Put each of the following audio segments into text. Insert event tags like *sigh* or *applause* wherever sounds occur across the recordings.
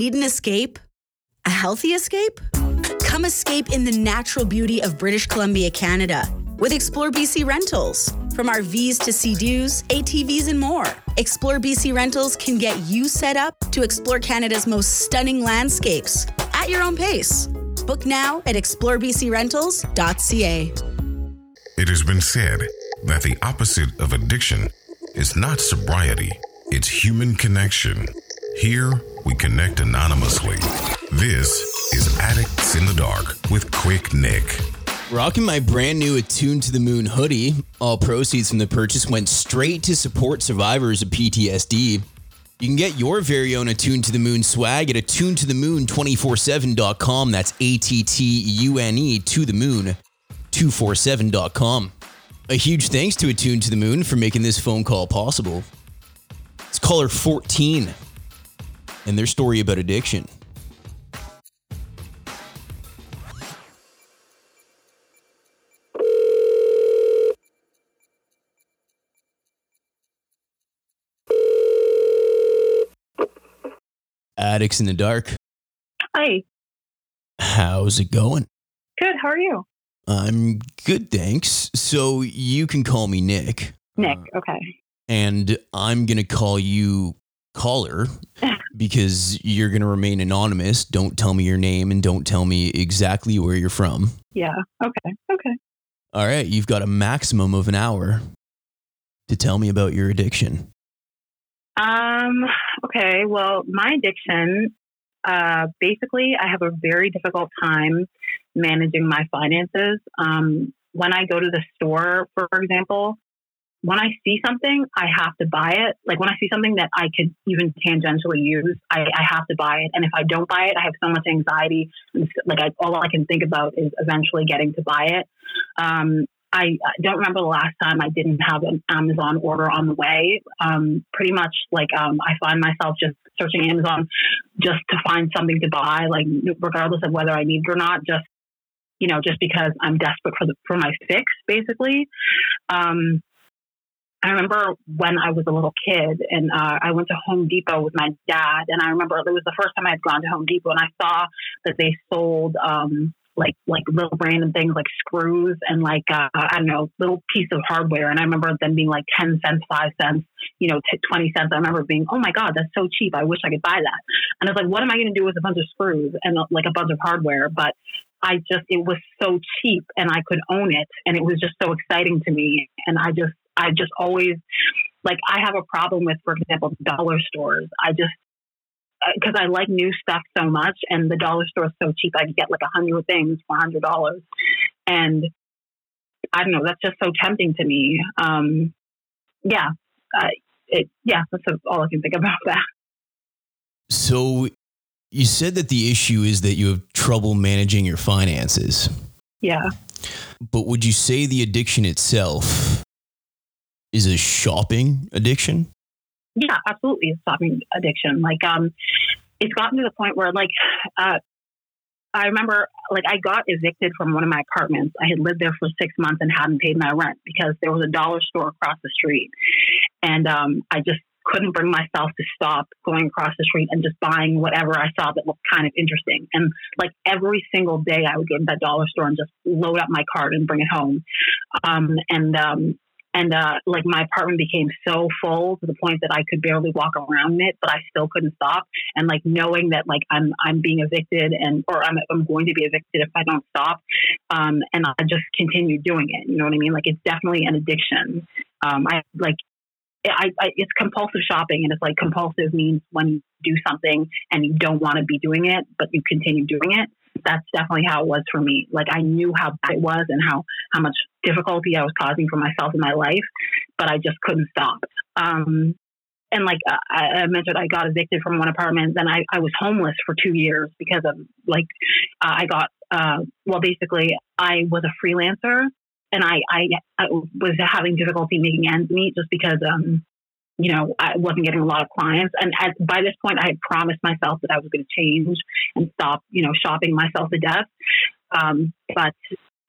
Need an escape? A healthy escape? Come escape in the natural beauty of British Columbia, Canada with Explore BC Rentals. From RVs to Sea-Doos, ATVs, and more, Explore BC Rentals can get you set up to explore Canada's most stunning landscapes at your own pace. Book now at explorebcrentals.ca. It has been said that the opposite of addiction is not sobriety, it's human connection. Here, we connect anonymously. This is Addicts in the Dark with Quick Nick. Rocking my brand new Attune to the Moon hoodie. All proceeds from the purchase went straight to support survivors of PTSD. You can get your very own Attune to the Moon swag at attunetothemoon247.com. That's A T T U N E to the moon 247.com. A huge thanks to Attune to the Moon for making this phone call possible. It's caller 14 and their story about addiction. Addicts in the Dark. Hi. How's it going? Good. How are you? I'm good, thanks. So you can call me Nick. Nick. Uh, Okay. and I'm going to call you caller *laughs* because you're going to remain anonymous. Don't tell me your name and don't tell me exactly where you're from. Yeah. Okay. Okay. All right, you've got a maximum of an hour to tell me about your addiction. Um. Okay. Well, my addiction. Uh, basically, I have a very difficult time managing my finances. Um, when I go to the store, for example, when I see something, I have to buy it. Like when I see something that I could even tangentially use, I, I have to buy it. And if I don't buy it, I have so much anxiety. Like I, all I can think about is eventually getting to buy it. Um, I don't remember the last time I didn't have an Amazon order on the way. Um, pretty much like um, I find myself just searching Amazon just to find something to buy, like regardless of whether I need it or not. Just you know, just because I'm desperate for the for my fix, basically. Um, I remember when I was a little kid and uh, I went to Home Depot with my dad, and I remember it was the first time I had gone to Home Depot, and I saw that they sold um, like like little random things like screws and like uh, I don't know little piece of hardware, and I remember them being like ten cents, five cents, you know, t- twenty cents. I remember being, oh my god, that's so cheap. I wish I could buy that. And I was like, what am I going to do with a bunch of screws and uh, like a bunch of hardware? But I just it was so cheap, and I could own it, and it was just so exciting to me, and I just I just always like I have a problem with, for example, dollar stores. I just because I like new stuff so much, and the dollar store is so cheap. I can get like a hundred things for a hundred dollars, and I don't know. That's just so tempting to me. Um, yeah, uh, it, yeah. That's all I can think *laughs* about that. So you said that the issue is that you have trouble managing your finances. Yeah. But would you say the addiction itself is a shopping addiction? Yeah, absolutely. It's shopping addiction. Like, um, it's gotten to the point where, like, uh, I remember, like, I got evicted from one of my apartments. I had lived there for six months and hadn't paid my rent because there was a dollar store across the street, and um, I just couldn't bring myself to stop going across the street and just buying whatever I saw that looked kind of interesting. And like every single day, I would go to that dollar store and just load up my cart and bring it home. Um, and um, and uh, like my apartment became so full to the point that I could barely walk around it, but I still couldn't stop. And like knowing that like I'm I'm being evicted and or I'm I'm going to be evicted if I don't stop, um, and I just continue doing it. You know what I mean? Like it's definitely an addiction. Um, I like. I, I, it's compulsive shopping, and it's like compulsive means when you do something and you don't want to be doing it, but you continue doing it. That's definitely how it was for me. Like I knew how bad it was and how how much difficulty I was causing for myself in my life, but I just couldn't stop. Um, and like uh, I, I mentioned, I got evicted from one apartment. Then I, I was homeless for two years because of like uh, I got uh, well, basically I was a freelancer and I, I, I was having difficulty making ends meet just because um, you know I wasn't getting a lot of clients. And at, by this point, I had promised myself that I was going to change and stop you know shopping myself to death. Um, but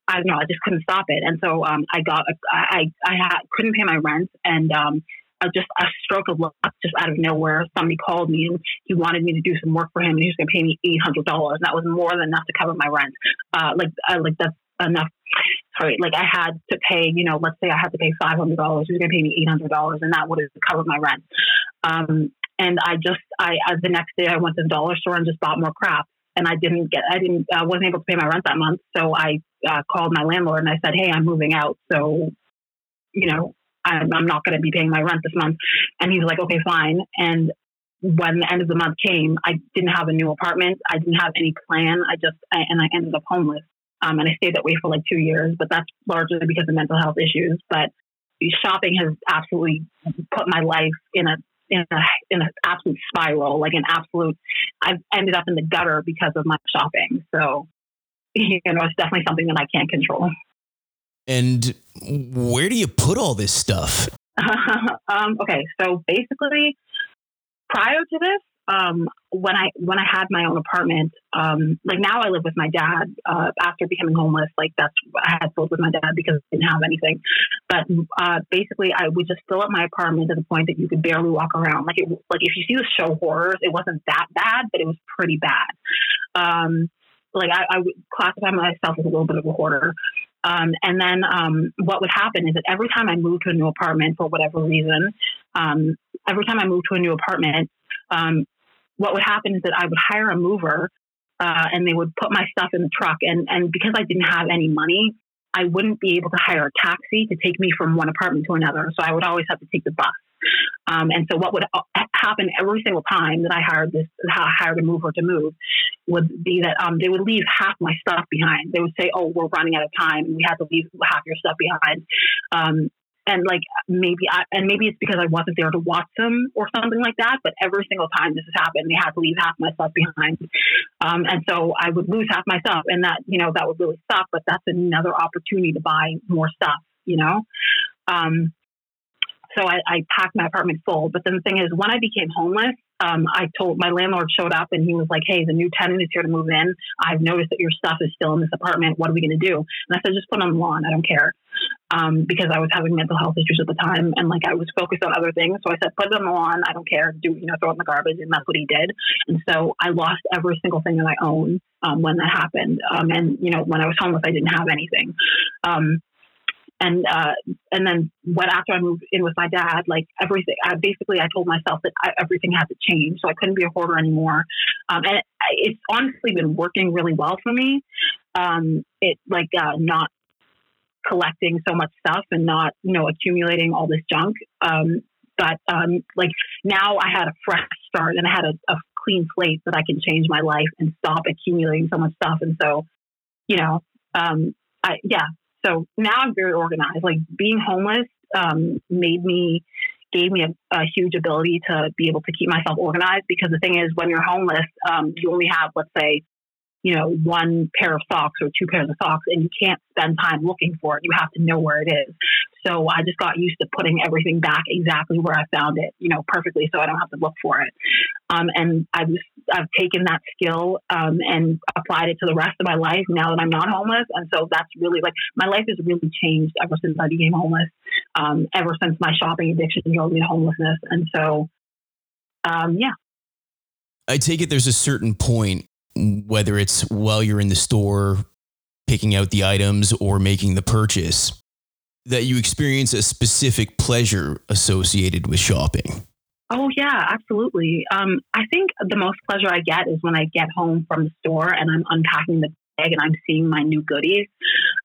I don't know, I just couldn't stop it. And so um, I got, I, I had, couldn't pay my rent and um, a, just a stroke of luck, just out of nowhere, somebody called me and he wanted me to do some work for him, and he was going to pay me eight hundred dollars, and that was more than enough to cover my rent. Uh, like, uh, like that's enough. Sorry, like I had to pay, you know, let's say I had to pay five hundred dollars, he was going to pay me eight hundred dollars, and that would have covered my rent. Um, and I just, I, the next day I went to the dollar store and just bought more crap and I didn't get, I didn't, I uh, wasn't able to pay my rent that month. So I uh, called my landlord and I said, Hey, I'm moving out. So, you know, I'm, I'm not going to be paying my rent this month. And he was like, okay, fine. And when the end of the month came, I didn't have a new apartment. I didn't have any plan. I just, I, and I ended up homeless. Um, and I stayed that way for like two years, but that's largely because of mental health issues. But shopping has absolutely put my life in a in a in an absolute spiral, like an absolute. I've ended up in the gutter because of my shopping. So, *laughs* you know, it's definitely something that I can't control. And where do you put all this stuff? *laughs* um, okay, so basically, prior to this, um, when I when I had my own apartment, um, like now I live with my dad. Uh, after becoming homeless, like that's I had to live with my dad because I didn't have anything. But uh, basically, I would just fill up my apartment to the point that you could barely walk around. Like it, like if you see the show Hoarders, it wasn't that bad, but it was pretty bad. Um, like I, I would classify myself as a little bit of a hoarder. Um, and then um, what would happen is that every time I moved to a new apartment for whatever reason, um, every time I moved to a new apartment, um, what would happen is that I would hire a mover uh, and they would put my stuff in the truck. And, and because I didn't have any money, I wouldn't be able to hire a taxi to take me from one apartment to another. So I would always have to take the bus. Um, and so what would uh, happen every single time that I hired this, hired a mover to move would be that um, they would leave half my stuff behind. They would say, "Oh, we're running out of time. We have to leave half your stuff behind." Um, and like maybe I, and maybe it's because I wasn't there to watch them or something like that. But every single time this has happened, they had to leave half my stuff behind, um, and so I would lose half my stuff, and that you know that would really suck. But that's another opportunity to buy more stuff, you know. Um, so I, I packed my apartment full. But then the thing is, when I became homeless, um, I told my landlord showed up and he was like, "Hey, the new tenant is here to move in. I've noticed that your stuff is still in this apartment. What are we going to do?" And I said, "Just put it on the lawn. I don't care," um, because I was having mental health issues at the time and like I was focused on other things. So I said, "Put it on. I don't care. Do you know, throw it in the garbage." And that's what he did. And so I lost every single thing that I own um, when that happened. Um, and you know, when I was homeless, I didn't have anything. And uh, and then what after I moved in with my dad, like everything, I basically I told myself that I, everything had to change, so I couldn't be a hoarder anymore. Um, and it, it's honestly been working really well for me. Um, it like uh, not collecting so much stuff and not you know accumulating all this junk. Um, but um, like now I had a fresh start and I had a, a clean slate that I can change my life and stop accumulating so much stuff. And so, you know, um, I, yeah, so now I'm very organized. Like being homeless um, made me, gave me a, a, huge ability to be able to keep myself organized because the thing is, when you're homeless, um, you only have, let's say, you know, one pair of socks or two pairs of socks, and you can't spend time looking for it. You have to know where it is. So I just got used to putting everything back exactly where I found it, you know, perfectly, so I don't have to look for it. Um, and I've I've taken that skill um, and applied it to the rest of my life now that I'm not homeless. And so that's really like my life has really changed ever since I became homeless. Um, ever since my shopping addiction drove me to homelessness, and so um, yeah. I take it there's a certain point whether it's while you're in the store picking out the items or making the purchase, that you experience a specific pleasure associated with shopping. Oh yeah, absolutely. Um, I think the most pleasure I get is when I get home from the store and I'm unpacking the bag and I'm seeing my new goodies.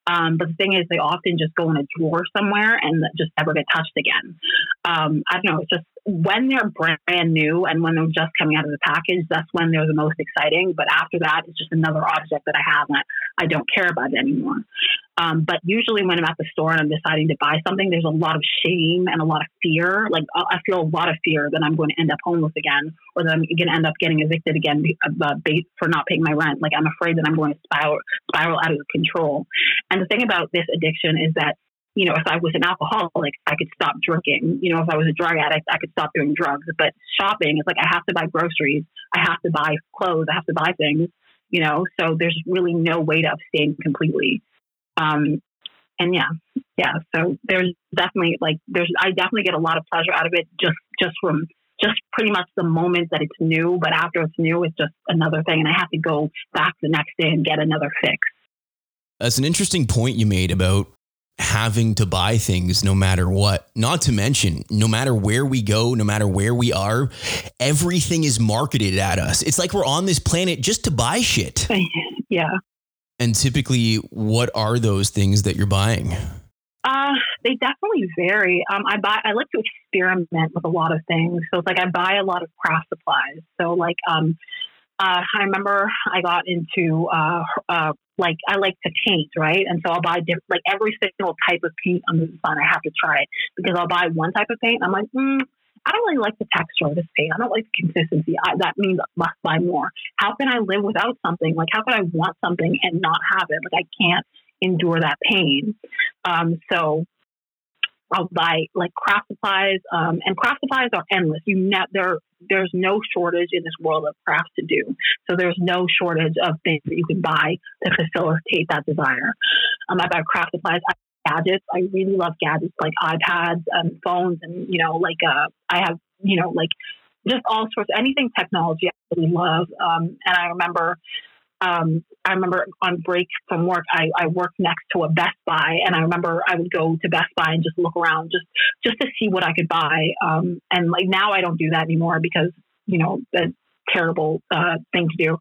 Um, but the thing is, they often just go in a drawer somewhere and just never get touched again. Um, I don't know. It's just when they're brand new and when they're just coming out of the package, that's when they're the most exciting. But after that, it's just another object that I have and I don't care about it anymore. Um, but usually when I'm at the store and I'm deciding to buy something, there's a lot of shame and a lot of fear. Like I feel a lot of fear that I'm going to end up homeless again or that I'm going to end up getting evicted again uh, for not paying my rent. Like I'm afraid that I'm going to spiral, spiral out of control. And the thing about this addiction is that you know, if I was an alcoholic, I could stop drinking. You know, if I was a drug addict, I could stop doing drugs. But shopping, it's like I have to buy groceries, I have to buy clothes, I have to buy things, you know, so there's really no way to abstain completely. Um, and yeah, yeah. So there's definitely like there's I definitely get a lot of pleasure out of it just just from just pretty much the moment that it's new. But after it's new, it's just another thing, and I have to go back the next day and get another fix. That's an interesting point you made about having to buy things no matter what. Not to mention, no matter where we go, no matter where we are, everything is marketed at us. It's like we're on this planet just to buy shit. *laughs* yeah. And typically, what are those things that you're buying? Uh, they definitely vary. Um, I buy. I like to experiment with a lot of things. So it's like I buy a lot of craft supplies. So like, um, uh, I remember I got into uh, uh, like I like to paint, right? And so I'll buy different, like every single type of paint under the sun. I have to try it because I'll buy one type of paint. I'm like, mm, I don't really like the texture of this paint. I don't like the consistency. I, that means I must buy more. How can I live without something? Like, how could I want something and not have it? Like, I can't endure that pain. Um, so I'll buy like craft supplies, um, and craft supplies are endless. You ne- there, there's no shortage in this world of crafts to do. So there's no shortage of things that you can buy to facilitate that desire. Um, I buy craft supplies, I gadgets. I really love gadgets like iPads and phones, and you know, like uh, I have, you know, like just all sorts, anything technology I really love. Um, and I remember um, I remember on break from work, I, I worked next to a Best Buy, and I remember I would go to Best Buy and just look around, just just to see what I could buy. Um, and like now, I don't do that anymore because you know the terrible uh, thing to do.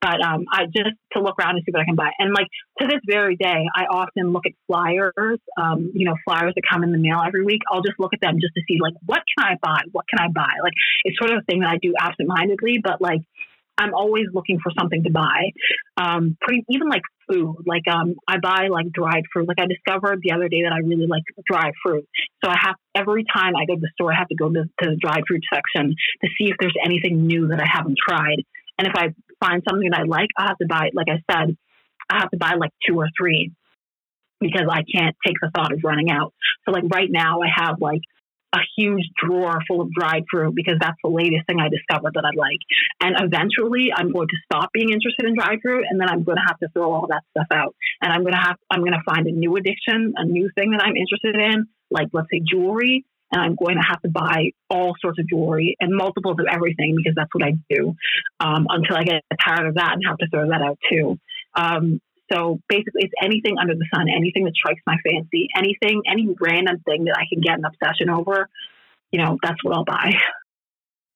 But um, I just to look around and see what I can buy. And like to this very day, I often look at flyers, um, you know, flyers that come in the mail every week. I'll just look at them just to see like what can I buy? What can I buy? Like it's sort of a thing that I do absentmindedly, but like I'm always looking for something to buy. Um, pretty even like food. Like um, I buy like dried fruit. Like I discovered the other day that I really like dried fruit. So I have every time I go to the store, I have to go to, to the dried fruit section to see if there's anything new that I haven't tried. And if I find something that I like, I have to buy. Like I said, I have to buy like two or three because I can't take the thought of running out. So like right now, I have like a huge drawer full of dried fruit because that's the latest thing I discovered that I like. And eventually I'm going to stop being interested in dried fruit and then I'm going to have to throw all that stuff out. And I'm going to have, I'm going to find a new addiction, a new thing that I'm interested in, like let's say jewelry. And I'm going to have to buy all sorts of jewelry and multiples of everything because that's what I do um, until I get tired of that and have to throw that out too. Um, so basically, it's anything under the sun, anything that strikes my fancy, anything, any random thing that I can get an obsession over, you know, that's what I'll buy. *laughs*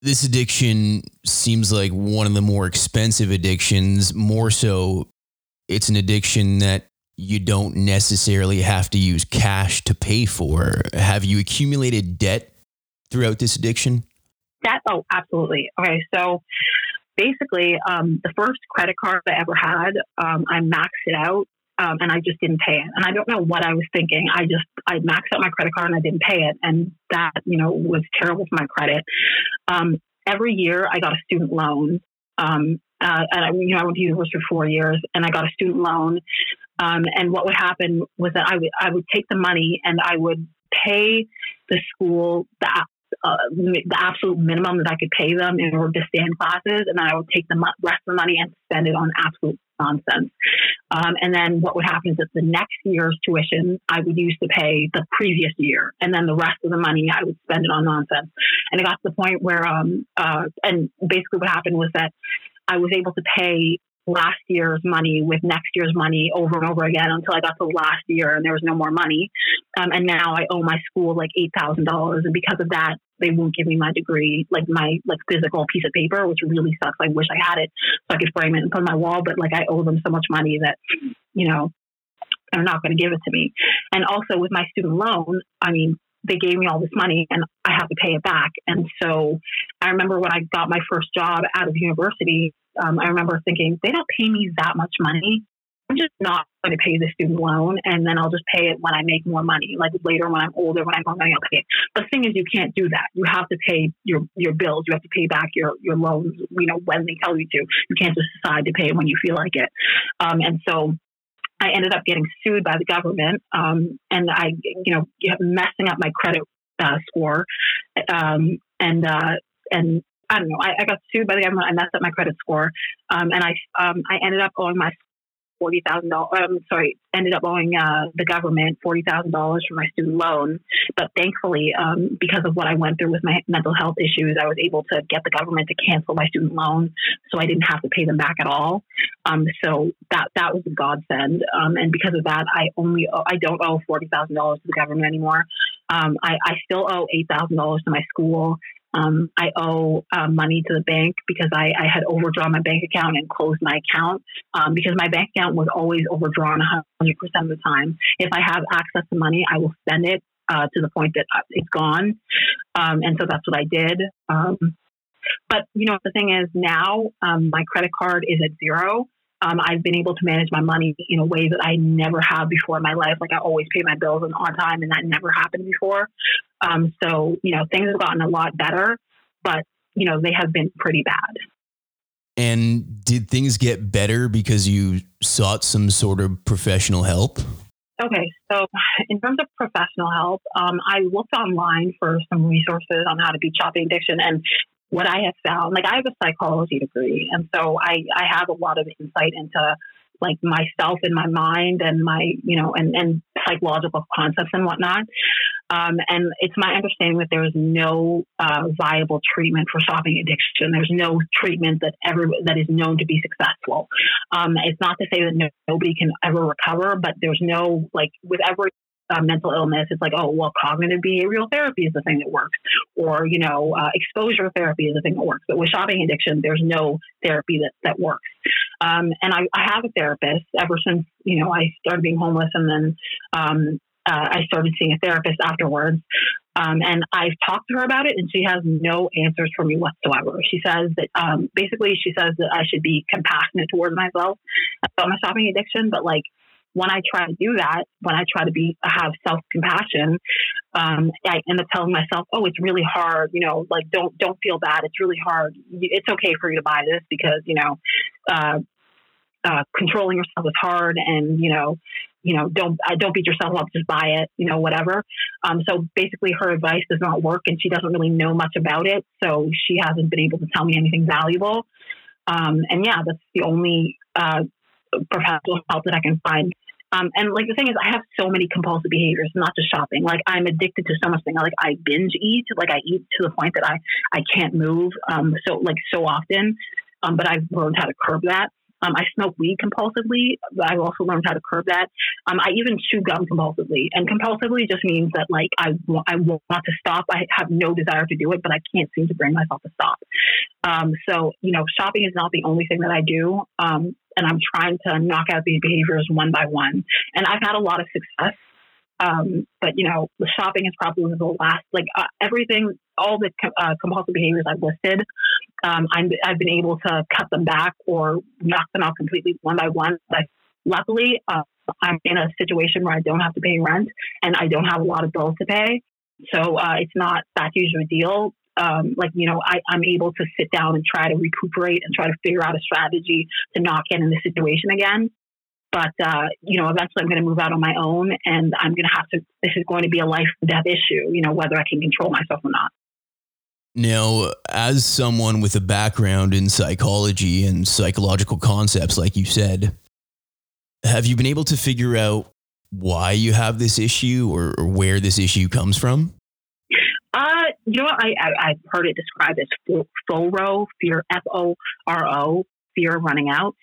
This addiction seems like one of the more expensive addictions. More so, it's an addiction that you don't necessarily have to use cash to pay for. Have you accumulated debt throughout this addiction? That, oh, absolutely. Okay. So, basically, um, the first credit card I ever had, um, I maxed it out um, and I just didn't pay it. And I don't know what I was thinking. I just I maxed out my credit card and I didn't pay it, and that you know was terrible for my credit. Um, every year I got a student loan. Um, uh, and I, you know, I went to university for four years, and I got a student loan. Um, and what would happen was that I would I would take the money and I would pay the school the uh, the absolute minimum that I could pay them in order to stay in classes, and then I would take the rest of the money and spend it on absolute nonsense. Um, and then what would happen is that the next year's tuition I would use to pay the previous year, and then the rest of the money I would spend it on nonsense. And it got to the point where, um, uh, and basically what happened was that I was able to pay last year's money with next year's money over and over again until I got to last year and there was no more money. Um, and now I owe my school like eight thousand dollars, and because of that, they won't give me my degree, like my like physical piece of paper, which really sucks. I wish I had it so I could frame it and put on my wall, but like I owe them so much money that you know they're not going to give it to me. And also with my student loan, I mean, they gave me all this money and I have to pay it back. And so I remember when I got my first job out of university, um, I remember thinking, they don't pay me that much money. I'm just not going to pay the student loan and then I'll just pay it when I make more money. Like later when I'm older, when I have more money, I'll pay it. The thing is, you can't do that. You have to pay your, your bills. You have to pay back your, your loans, you know, when they tell you to. You can't just decide to pay it when you feel like it. Um, and so I ended up getting sued by the government, um, and I, you know, messing up my credit uh, score, um, and uh, and I don't know. I, I, got sued by the government. I messed up my credit score, um, and I um, I ended up owing my forty thousand dollars. Um, sorry, ended up owing uh, the government forty thousand dollars for my student loan. But thankfully, um, because of what I went through with my mental health issues, I was able to get the government to cancel my student loan, so I didn't have to pay them back at all. Um, so that that was a godsend. Um, and because of that, I only owe, I don't owe forty thousand dollars to the government anymore. Um, I, I still owe eight thousand dollars to my school. Um, I owe uh, money to the bank because I, I, had overdrawn my bank account and closed my account um, because my bank account was always overdrawn 100% of the time. If I have access to money, I will spend it uh, to the point that uh, it's gone. Um, and so that's what I did. Um, but, you know, the thing is now um, my credit card is at zero um, I've been able to manage my money in a way that I never have before in my life. Like I always pay my bills on time, and that never happened before. Um, so you know, things have gotten a lot better, but you know, they have been pretty bad. And did things get better because you sought some sort of professional help? Okay, so in terms of professional help, um, I looked online for some resources on how to beat shopping addiction, and what I have found, like I have a psychology degree, and so I, I have a lot of insight into like myself and my mind and my, you know, and, and psychological concepts and whatnot. Um, and it's my understanding that there is no uh, viable treatment for shopping addiction. There's no treatment that ever that is known to be successful. Um, it's not to say that no, nobody can ever recover, but there's no like with every uh, mental illness, it's like, oh, well, cognitive behavioral therapy is the thing that works, or you know, uh, exposure therapy is the thing that works. But with shopping addiction, there's no therapy that that works. Um, and I, I, have a therapist ever since you know I started being homeless, and then um, uh, I started seeing a therapist afterwards. Um, and I've talked to her about it, and she has no answers for me whatsoever. She says that um, basically, she says that I should be compassionate towards myself about my shopping addiction, but like when I try to do that, when I try to be have self compassion, um, I end up telling myself, "Oh, it's really hard. You know, like don't don't feel bad. It's really hard. It's okay for you to buy this because you know, uh, uh, controlling yourself is hard, and you know, you know, don't uh, don't beat yourself up. Just buy it. You know, whatever. Um, so basically, her advice does not work, and she doesn't really know much about it. So she hasn't been able to tell me anything valuable. Um, and yeah, that's the only uh, professional help that I can find. Um, and like the thing is, I have so many compulsive behaviors, not just shopping. Like I'm addicted to so much thing. Like I binge eat. Like I eat to the point that I I can't move. Um, so like so often. Um, but I've learned how to curb that. Um, I smoke weed compulsively, but I've also learned how to curb that. Um, I even chew gum compulsively, and compulsively just means that like I want, I want to stop. I have no desire to do it, but I can't seem to bring myself to stop. Um, so you know, shopping is not the only thing that I do, um, and I'm trying to knock out these behaviors one by one. And I've had a lot of success. Um, but you know, the shopping is probably the last, like uh, everything, all the uh, compulsive behaviors I've listed. Um, i have been able to cut them back or knock them out completely one by one. But luckily, uh, I'm in a situation where I don't have to pay rent and I don't have a lot of bills to pay. So uh, it's not that huge of a deal. Um, like, you know, I, I'm able to sit down and try to recuperate and try to figure out a strategy to not get in this situation again. But, uh, you know, eventually I'm going to move out on my own and I'm going to have to, this is going to be a life death issue, you know, whether I can control myself or not. Now, as someone with a background in psychology and psychological concepts, like you said, have you been able to figure out why you have this issue or, or where this issue comes from? Uh, you know, I, I have heard it described as FORO, fear, F O R O, fear of running out,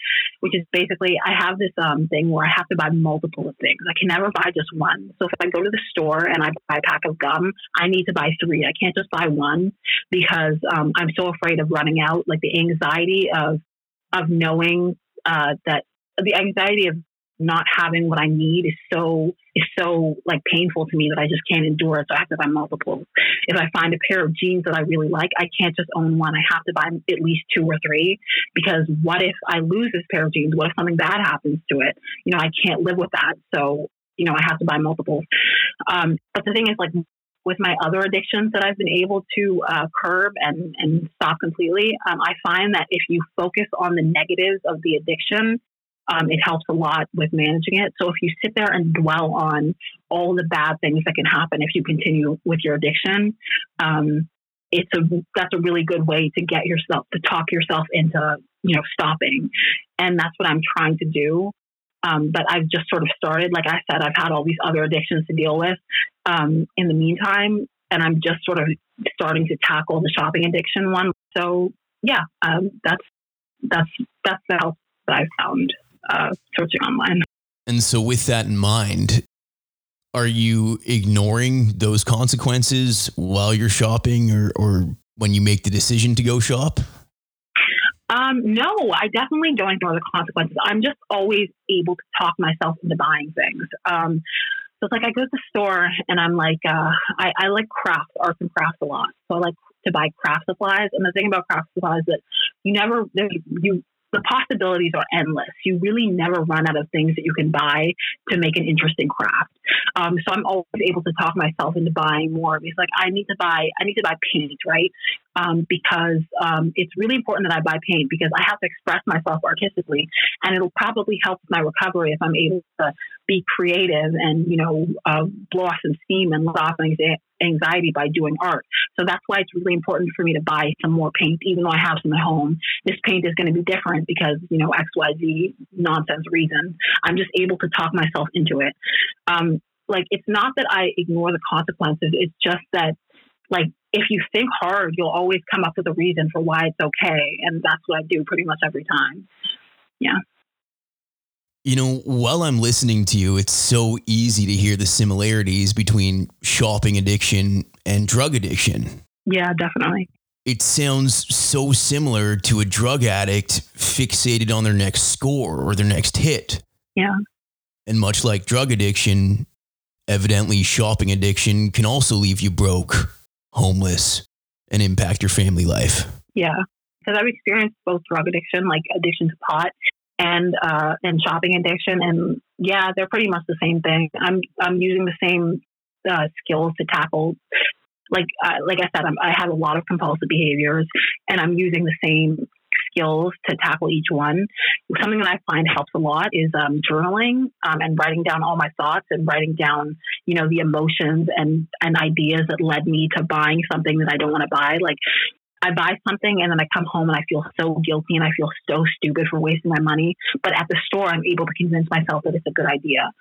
which is basically I have this um, thing where I have to buy multiple things. I can never buy just one. So if I go to the store and I buy a pack of gum, I need to buy three. I can't just buy one because um, I'm so afraid of running out. Like the anxiety of of knowing uh, that the anxiety of not having what I need is so is so like painful to me that I just can't endure it. So I have to buy multiple. If I find a pair of jeans that I really like, I can't just own one. I have to buy at least two or three because what if I lose this pair of jeans? What if something bad happens to it? You know, I can't live with that. So you know, I have to buy multiple. Um, but the thing is, like with my other addictions that I've been able to uh, curb and, and stop completely, um, I find that if you focus on the negatives of the addiction, um, it helps a lot with managing it. So if you sit there and dwell on all the bad things that can happen if you continue with your addiction, um, it's a that's a really good way to get yourself to talk yourself into you know stopping, and that's what I'm trying to do. Um, but I've just sort of started. Like I said, I've had all these other addictions to deal with um, in the meantime, and I'm just sort of starting to tackle the shopping addiction one. So yeah, um, that's that's that's the help that I've found uh, searching online. And so, with that in mind, are you ignoring those consequences while you're shopping, or or when you make the decision to go shop? Um, no, I definitely don't ignore the consequences. I'm just always able to talk myself into buying things. Um, so it's like I go to the store and I'm like, uh, I, I like crafts, arts and crafts a lot. So I like to buy craft supplies. And the thing about craft supplies is that you never, you the possibilities are endless. You really never run out of things that you can buy to make an interesting craft. Um, so I'm always able to talk myself into buying more because, like, I need to buy, I need to buy paint, right? Um, because um, it's really important that I buy paint because I have to express myself artistically, and it'll probably help my recovery if I'm able to be creative and you know uh, blow off some steam and let off anxiety by doing art. So that's why it's really important for me to buy some more paint, even though I have some at home. This paint is going to be different because you know X Y Z nonsense reasons. I'm just able to talk myself into it. Um, like it's not that I ignore the consequences. It's just that like if you think hard, you'll always come up with a reason for why it's okay, and that's what I do pretty much every time. Yeah. You know, while I'm listening to you, it's so easy to hear the similarities between shopping addiction and drug addiction. Yeah, definitely. It sounds so similar to a drug addict fixated on their next score or their next hit. Yeah. And much like drug addiction, evidently shopping addiction can also leave you broke, homeless, and impact your family life. Yeah. Because I've experienced both drug addiction, like addiction to pot, and uh, and shopping addiction, and yeah, they're pretty much the same thing. I'm I'm using the same uh, skills to tackle. Like uh, like I said, I'm, I have a lot of compulsive behaviors, and I'm using the same skills to tackle each one. Something that I find helps a lot is um, journaling um, and writing down all my thoughts and writing down, you know, the emotions and and ideas that led me to buying something that I don't want to buy. Like I buy something and then I come home and I feel so guilty and I feel so stupid for wasting my money. But at the store, I'm able to convince myself that it's a good idea.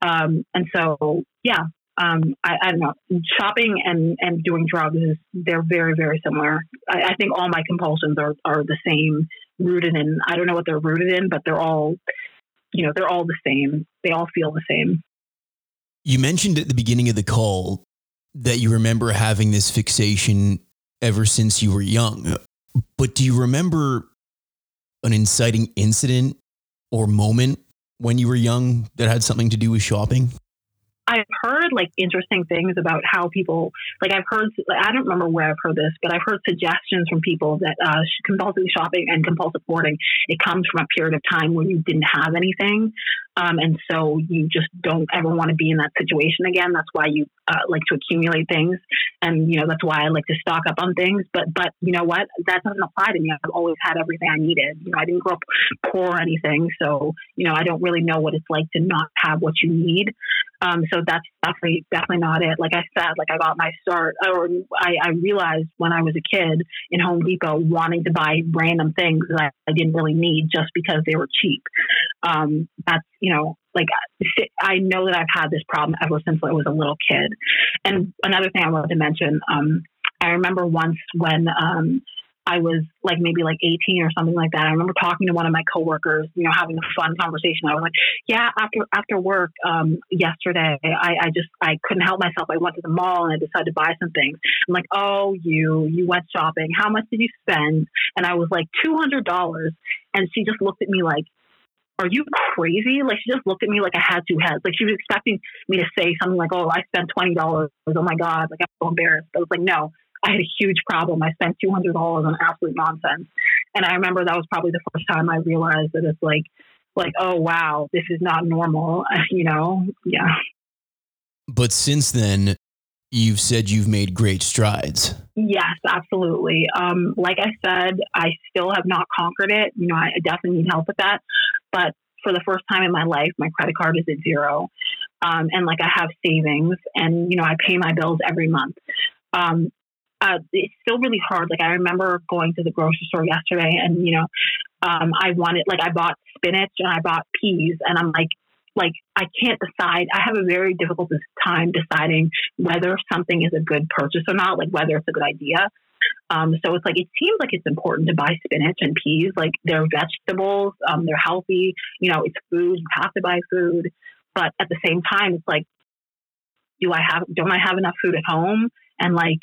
Um, and so, yeah, um, I, I, don't know. Shopping and, and doing drugs is they're very very similar. I, I, think all my compulsions are are the same, rooted in. I don't know what they're rooted in, but they're all, you know, they're all the same. They all feel the same. You mentioned at the beginning of the call that you remember having this fixation ever since you were young. But do you remember an inciting incident or moment when you were young that had something to do with shopping? I've heard like interesting things about how people like I've heard like, I don't remember where I've heard this, but I've heard suggestions from people that uh, compulsive shopping and compulsive hoarding it comes from a period of time when you didn't have anything, um, and so you just don't ever want to be in that situation again. That's why you uh, like to accumulate things, and you know that's why I like to stock up on things. But but you know what? That doesn't apply to me. I've always had everything I needed. You know, I didn't grow up poor or anything, so you know I don't really know what it's like to not have what you need. Um, so that's definitely definitely not it. Like I said, like I got my start, or I, I realized when I was a kid in Home Depot wanting to buy random things that I didn't really need just because they were cheap. Um, that's you know like I know that I've had this problem ever since I was a little kid. And another thing I wanted to mention, um, I remember once when um, I was like maybe like 18 or something like that. I remember talking to one of my coworkers, you know, having a fun conversation. I was like, yeah, after, after work, um, yesterday, I, I just, I couldn't help myself. I went to the mall and I decided to buy some things. I'm like, oh, you, you went shopping. How much did you spend? And I was like, $200. And she just looked at me like, are you crazy? Like she just looked at me like I had two heads. Like she was expecting me to say something like, oh, I spent $20. Oh my God. Like I'm so embarrassed. I was like, no, I had a huge problem. I spent two hundred dollars on absolute nonsense, and I remember that was probably the first time I realized that it's like, like, oh wow, this is not normal. *laughs* You know, yeah. But since then, you've said you've made great strides. Yes, absolutely. Um, like I said, I still have not conquered it. You know, I definitely need help with that. But for the first time in my life, my credit card is at zero. Um, and like I have savings and, you know, I pay my bills every month. Um, uh, it's still really hard. Like I remember going to the grocery store yesterday, and you know, um, I wanted like I bought spinach and I bought peas, and I'm like, like I can't decide. I have a very difficult time deciding whether something is a good purchase or not, like whether it's a good idea. Um, so it's like it seems like it's important to buy spinach and peas. Like they're vegetables, um, they're healthy. You know, it's food. You have to buy food, but at the same time, it's like, do I have? Don't I have enough food at home? And like,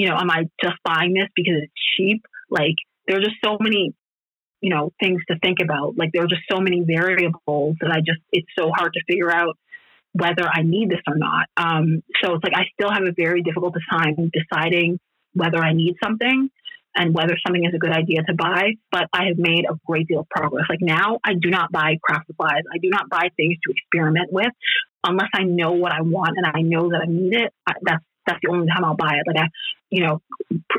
you know, am I just buying this because it's cheap? Like, there are just so many you know things to think about. Like there are just so many variables that i just it's so hard to figure out whether i need this or not. Um, so it's like i still have a very difficult time deciding whether i need something and whether something is a good idea to buy but i have made a great deal of progress. Like now i do not buy craft supplies. I do not buy things to experiment with unless i know what i want and i know that i need it. That's that's the only time I'll buy it. Like I, you know,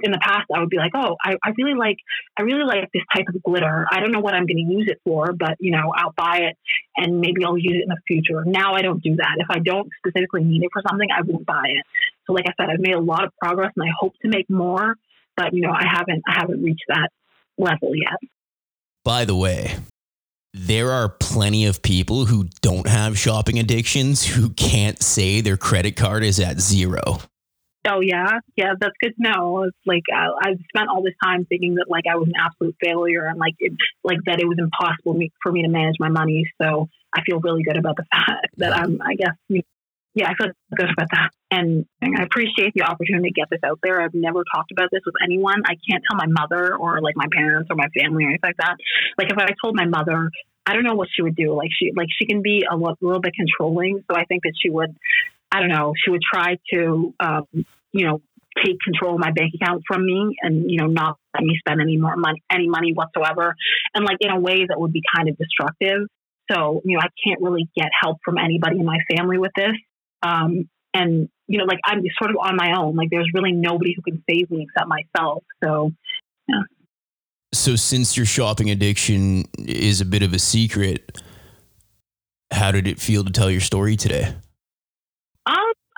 in the past I would be like, oh, I, I really like, I really like this type of glitter. I don't know what I'm going to use it for, but you know, I'll buy it and maybe I'll use it in the future. Now I don't do that. If I don't specifically need it for something, I won't buy it. So like I said, I've made a lot of progress and I hope to make more, but you know, I haven't, I haven't reached that level yet. By the way, there are plenty of people who don't have shopping addictions who can't say their credit card is at zero. Oh yeah, yeah, that's good to know. It's like I, I've spent all this time thinking that like I was an absolute failure and like it, like that it was impossible me, for me to manage my money. So I feel really good about the fact *laughs* that I'm. I guess yeah, I feel good about that, and, and I appreciate the opportunity to get this out there. I've never talked about this with anyone. I can't tell my mother or like my parents or my family or anything like that. Like if I told my mother, I don't know what she would do. Like she like she can be a little bit controlling. So I think that she would I don't know, she would try to, um, you know, take control of my bank account from me and, you know, not let me spend any more money, any money whatsoever. And like in a way that would be kind of destructive. So, you know, I can't really get help from anybody in my family with this. Um, and, you know, like I'm sort of on my own. Like there's really nobody who can save me except myself. So, yeah. So, since your shopping addiction is a bit of a secret, how did it feel to tell your story today?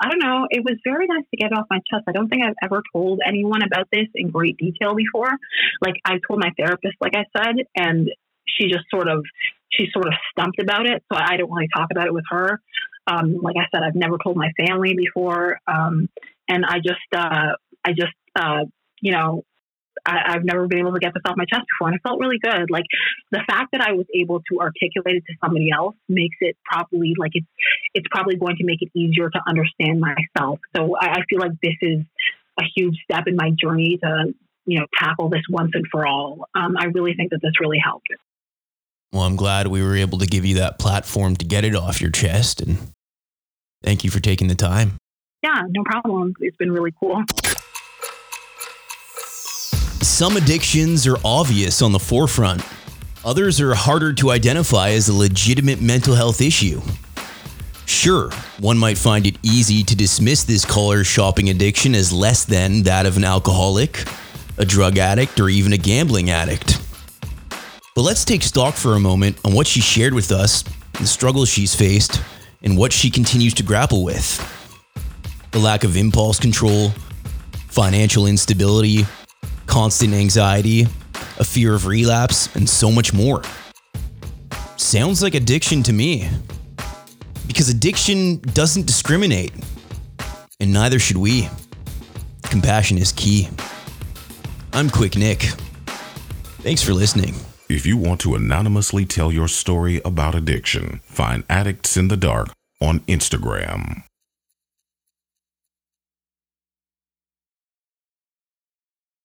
I don't know. It was very nice to get off my chest. I don't think I've ever told anyone about this in great detail before. Like I told my therapist, like I said, and she just sort of she sort of stumped about it. So I don't really talk about it with her. Um, like I said, I've never told my family before, um, and I just uh, I just uh, you know I, have never been able to get this off my chest before, and it felt really good. Like the fact that I was able to articulate it to somebody else makes it probably like it's it's probably going to make it easier to understand myself. So I, I feel like this is a huge step in my journey to you know tackle this once and for all. Um, I really think that this really helped. Well, I'm glad we were able to give you that platform to get it off your chest, and thank you for taking the time. Yeah, no problem. It's been really cool. Some addictions are obvious on the forefront, others are harder to identify as a legitimate mental health issue. Sure, one might find it easy to dismiss this caller's shopping addiction as less than that of an alcoholic, a drug addict, or even a gambling addict. But let's take stock for a moment on what she shared with us, the struggles she's faced, and what she continues to grapple with. The lack of impulse control, financial instability, constant anxiety, a fear of relapse, and so much more. Sounds like addiction to me. Because addiction doesn't discriminate, and neither should we. Compassion is key. I'm Quick Nick. Thanks for listening. If you want to anonymously tell your story about addiction, find Addicts in the Dark on Instagram.